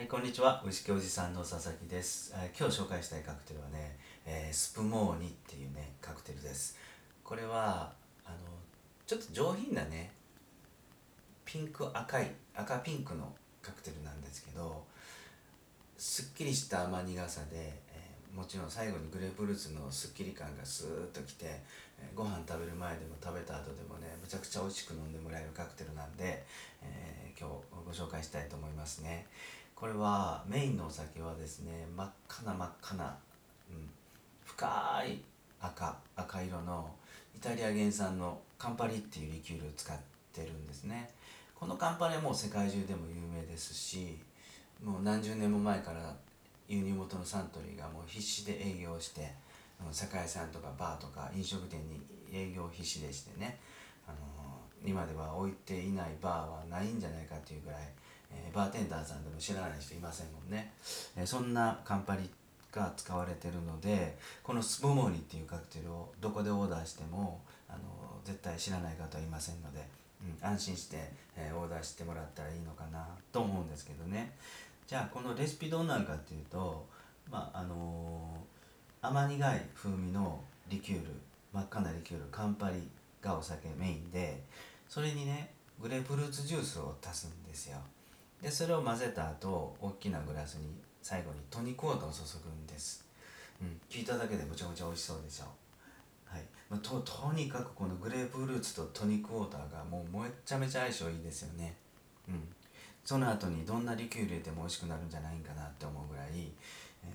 はい、こんにちは。ウイスキーおじさんの佐々木です。えー今日紹介したいカクテルはね、えースプモーニっていうね、カクテルです。これは、あの、ちょっと上品なね、ピンク赤い、赤ピンクのカクテルなんですけど、すっきりした甘苦さで、えーもちろん最後にグレープフルーツのすっきり感がスーッときて、えーご飯食べる前でも食べた後でもねむちゃくちゃ美味しく飲んでもらえるカクテルなんで、え今日ご紹介したいと思いますねこれはメインのお酒はですね真っ赤な真っ赤な、うん、深い赤赤色のイタリア原産のカンパリっていうリキュールを使ってるんですね。このカンパリはもう世界中でも有名ですしもう何十年も前から輸入元のサントリーがもう必死で営業して酒屋さんとかバーとか飲食店に営業必死でしてね、あの今では置いていないバーはないんじゃないかっていうぐらい、えーバーテンダーさんでも知らない人いませんもんね、えーそんなカンパリが使われてるのでこのスポモーっていうカクテルをどこでオーダーしても、あの絶対知らない方はいませんので、うん、安心して、えーオーダーしてもらったらいいのかなと思うんですけどね。じゃあこのレシピどうなるかっていうとまああのー甘苦い風味のリキュール真っ赤なリキュールカンパリがお酒メインでそれにねグレープフルーツジュースを足すんですよ。でそれを混ぜた後大きなグラスに最後にトニックウォーターを注ぐんです、うん、聞いただけでむちゃむちゃ美味しそうでしょ。はい。まあ、ととにかくこのグレープフルーツとトニックウォーターがもうめっちゃめちゃ相性いいですよね。うん。その後にどんなリキュール入れても美味しくなるんじゃないかなって思うぐらい、えー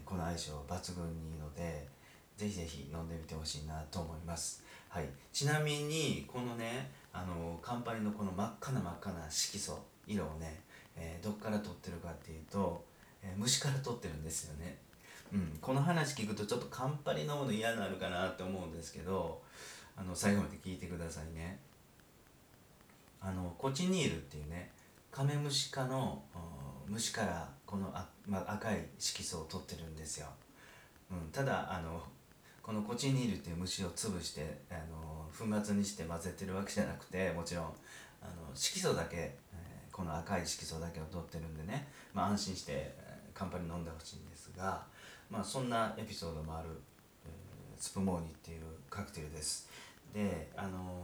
この相性抜群にいいのでぜひぜひ飲んでみてほしいなと思います、はい、ちなみにこのねあのカンパニのこの真っ赤な真っ赤な色素色をね、えーどっから取ってるかっていうと、えー虫から取ってるんですよね。うん、この話聞くとちょっとカンパリ飲むの嫌になるかなって思うんですけどあの最後まで聞いてくださいね。あのコチニールっていうねカメムシ科の虫からこのあ、まあ、赤い色素を取ってるんですよ、うん、ただあのこのコチニールっていう虫を潰してあの粉末にして混ぜてるわけじゃなくてもちろんあの色素だけ、この赤い色素だけを取ってるんでね、まあ、安心してえーカンパに飲んでほしいんですが、まあ、そんなエピソードもある、えースプモーニっていうカクテルです。であの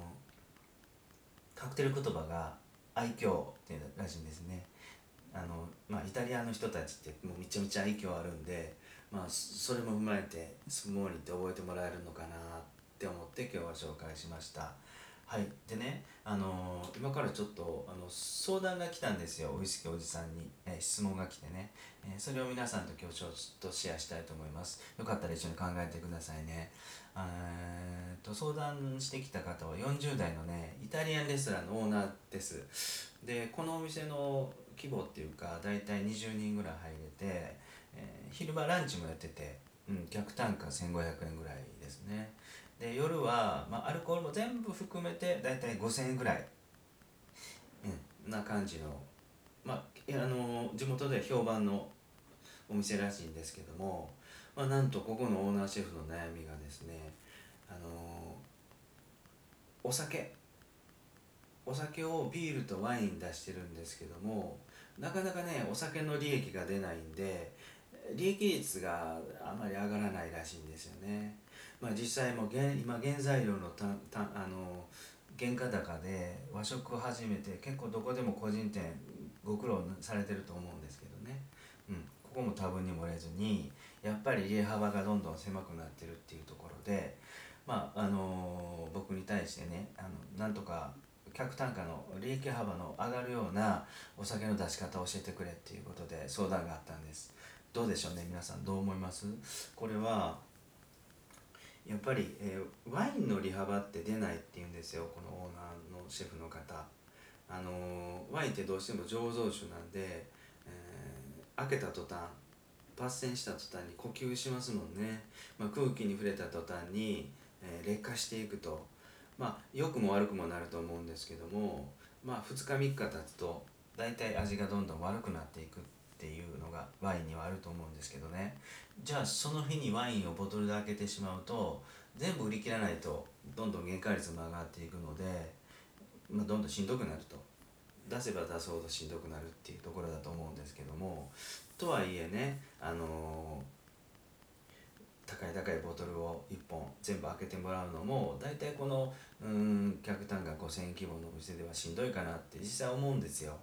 カクテル言葉が愛嬌っていうらしいんですね。あの、まあ、イタリアの人たちってもうめちゃめちゃ愛嬌あるんで、まあ、それも踏まえてスプモーニって覚えてもらえるのかなって思って今日は紹介しました。はい。でねあの今からちょっとあの相談が来たんですよウイスキーおじさんに、えー質問が来てね、えーそれを皆さんと今日ちょっとシェアしたいと思います。よかったら一緒に考えてくださいね。えーと相談してきた方は40代のねイタリアンレストランのオーナーです。でこのお店の規模っていうか大体20人ぐらい入れて、えー昼間ランチもやってて、うん、客単価1500円ぐらいですね。で夜は、まあ、アルコールも全部含めて大体5000円ぐらい、うん、な感じの。まああの地元では評判のお店らしいんですけども、まあ、なんとここのオーナーシェフの悩みがですねあのお酒。お酒をビールとワイン出してるんですけどもなかなかねお酒の利益が出ないんで利益率があまり上がらないらしいんですよね。まあ、実際も現今原材料のたたあの原価高で和食を始めて結構どこでも個人店ご苦労されてると思うんですけどね、うん、ここも多分に漏れずにやっぱり利幅がどんどん狭くなってるっていうところでまああの僕に対してねあのなんとか客単価の利益幅の上がるようなお酒の出し方を教えてくれっていうことで相談があったんです。どうでしょうね皆さん。どう思います？これはやっぱり、えーワインの利幅って出ないって言うんですよこのオーナーのシェフの方。あのーワインってどうしても醸造酒なんで、えー開けた途端抜栓した途端に呼吸しますもんね、まあ、空気に触れた途端に、えー劣化していくと。まあ良くも悪くもなると思うんですけどもまあ2日3日経つと大体味がどんどん悪くなっていく。っていうのがワインにはあると思うんですけどね。じゃあその日にワインをボトルで開けてしまうと全部売り切らないとどんどん原価率も上がっていくので、まあ、どんどんしんどくなると。出せば出すほどしんどくなるっていうところだと思うんですけども。とはいえねあの高い高いボトルを1本全部開けてもらうのも大体このうん客単価5,000円規模のお店ではしんどいかなって実際思うんですよ。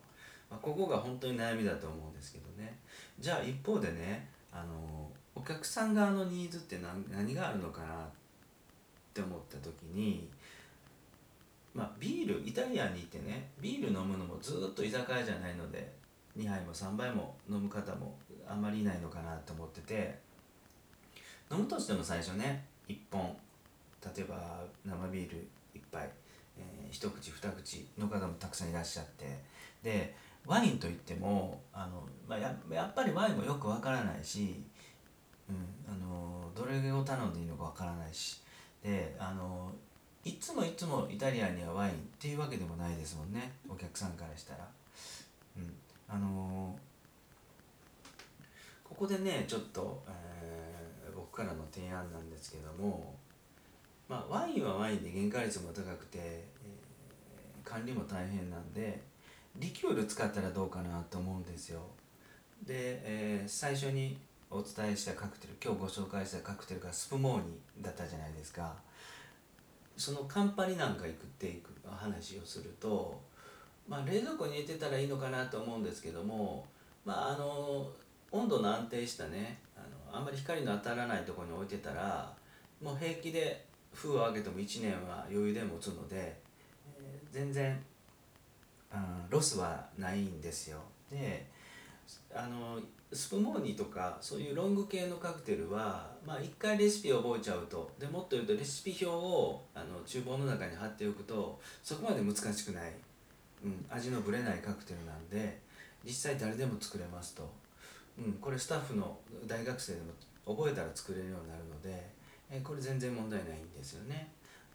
まあ、ここが本当に悩みだと思うんですけどね。じゃあ一方でねあのお客さん側のニーズって何何があるのかなって思った時にまあビールイタリアンに行ってねビール飲むのもずっと居酒屋じゃないので2杯も3杯も飲む方もあんまりいないのかなと思ってて飲むとしても最初ね1本例えば生ビール1杯、えー、一口二口の方もたくさんいらっしゃってでワインといってもあの、まあ、ややっぱりワインもよくわからないし、うん、あのどれを頼んでいいのかわからないしであのいつもいつもイタリアンにはワインっていうわけでもないですもんねお客さんからしたら。うん、あのここでねちょっと、えー、僕からの提案なんですけども、まあ、ワインはワインで原価率も高くて、えー、管理も大変なんでリキュール使ったらどうかなと思うんですよ。で、えー、最初にお伝えしたカクテル今日ご紹介したカクテルがスプモーニだったじゃないですかそのカンパニなんか行くっていく話をすると、まあ、冷蔵庫に入れてたらいいのかなと思うんですけども、まあ、あの温度の安定したねあのあんまり光の当たらないところに置いてたらもう平気で封を開けても1年は余裕で持つので、えー、全然うん、ロスはないんですよ。であのスプモーニとかそういうロング系のカクテルは、まあ、一回レシピを覚えちゃうとでもっと言うとレシピ表をあの厨房の中に貼っておくとそこまで難しくない、うん、味のぶれないカクテルなんで実際誰でも作れますと、うん、これスタッフの大学生でも覚えたら作れるようになるのでえこれ全然問題ないんですよね。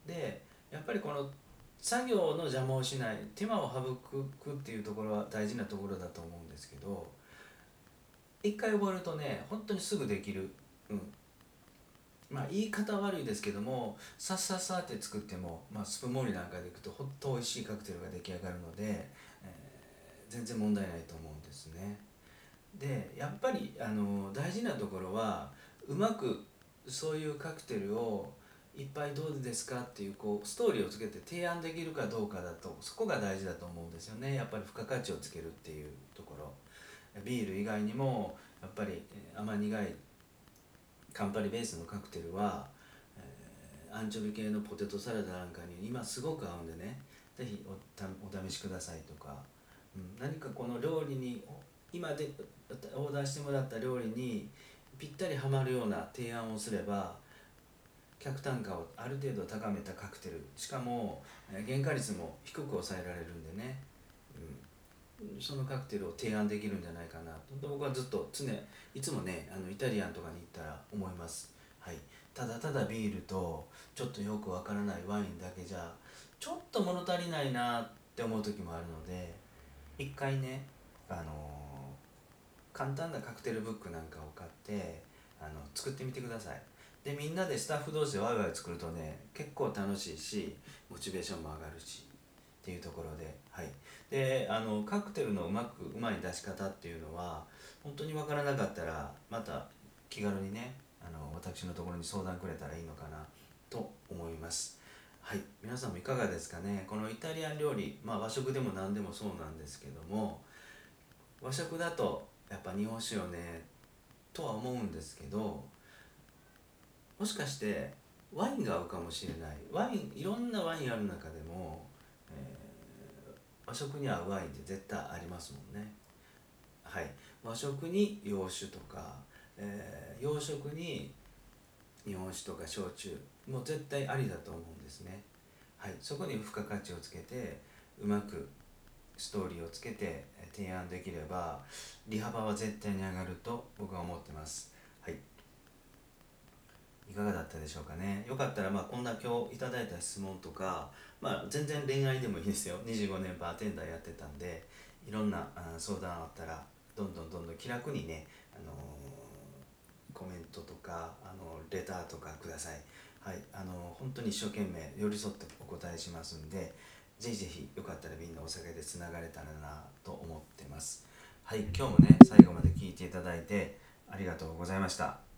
でやっぱりこの作業の邪魔をしない手間を省くっていうところは大事なところだと思うんですけど一回覚えるとね本当にすぐできる、うん、まあ言い方悪いですけどもさっさっさって作っても、まあ、スプモーン盛りなんかでいくとほんと美味しいカクテルが出来上がるので、えー、全然問題ないと思うんですね。でやっぱりあの大事なところはうまくそういうカクテルをいっぱいどうですかっていうこうストーリーをつけて提案できるかどうかだとそこが大事だと思うんですよね。やっぱり付加価値をつけるっていうところ。ビール以外にもやっぱり甘苦いカンパリベースのカクテルは、えー、アンチョビ系のポテトサラダなんかに今すごく合うんでね。是非お試しくださいとか、うん、何かこの料理に今でオーダーしてもらった料理にぴったりはまるような提案をすれば客単価をある程度高めたカクテル。しかも原価率も低く抑えられるんでね、うん、そのカクテルを提案できるんじゃないかなと。僕はずっと常いつもねあのイタリアンとかに行ったら思います、はい、ただただビールとちょっとよくわからないワインだけじゃちょっと物足りないなって思う時もあるので一回ねあのー、簡単なカクテルブックなんかを買ってあの作ってみてください。でみんなでスタッフ同士でワイワイ作るとね結構楽しいしモチベーションも上がるしっていうところではい。であのカクテルのうまくうまい出し方っていうのは本当に分からなかったらまた気軽にねあの私のところに相談くれたらいいのかなと思います。はい。皆さんもいかがですかね？このイタリアン料理まあ和食でも何でもそうなんですけども和食だとやっぱ日本酒よねとは思うんですけどもしかしてワインが合うかもしれない。ワインいろんなワインある中でも、えー、和食に合うワインって絶対ありますもんね。はい。和食に洋酒とか、えー、洋食に日本酒とか焼酎もう絶対ありだと思うんですね。はい。そこに付加価値をつけてうまくストーリーをつけて提案できれば利幅は絶対に上がると僕は思ってます。いかがだったでしょうかね。よかったらまあこんな今日いただいた質問とかまあ全然恋愛でもいいですよ。25年バーテンダーやってたんでいろんな相談あったらどんどんどんどん気楽にね、あのー、コメントとか、あのレターとかください。はい。あのー、本当に一生懸命寄り添ってお答えしますんでぜひぜひよかったらみんなお酒でつながれたらなと思ってます。はい。今日もね最後まで聞いていただいてありがとうございました。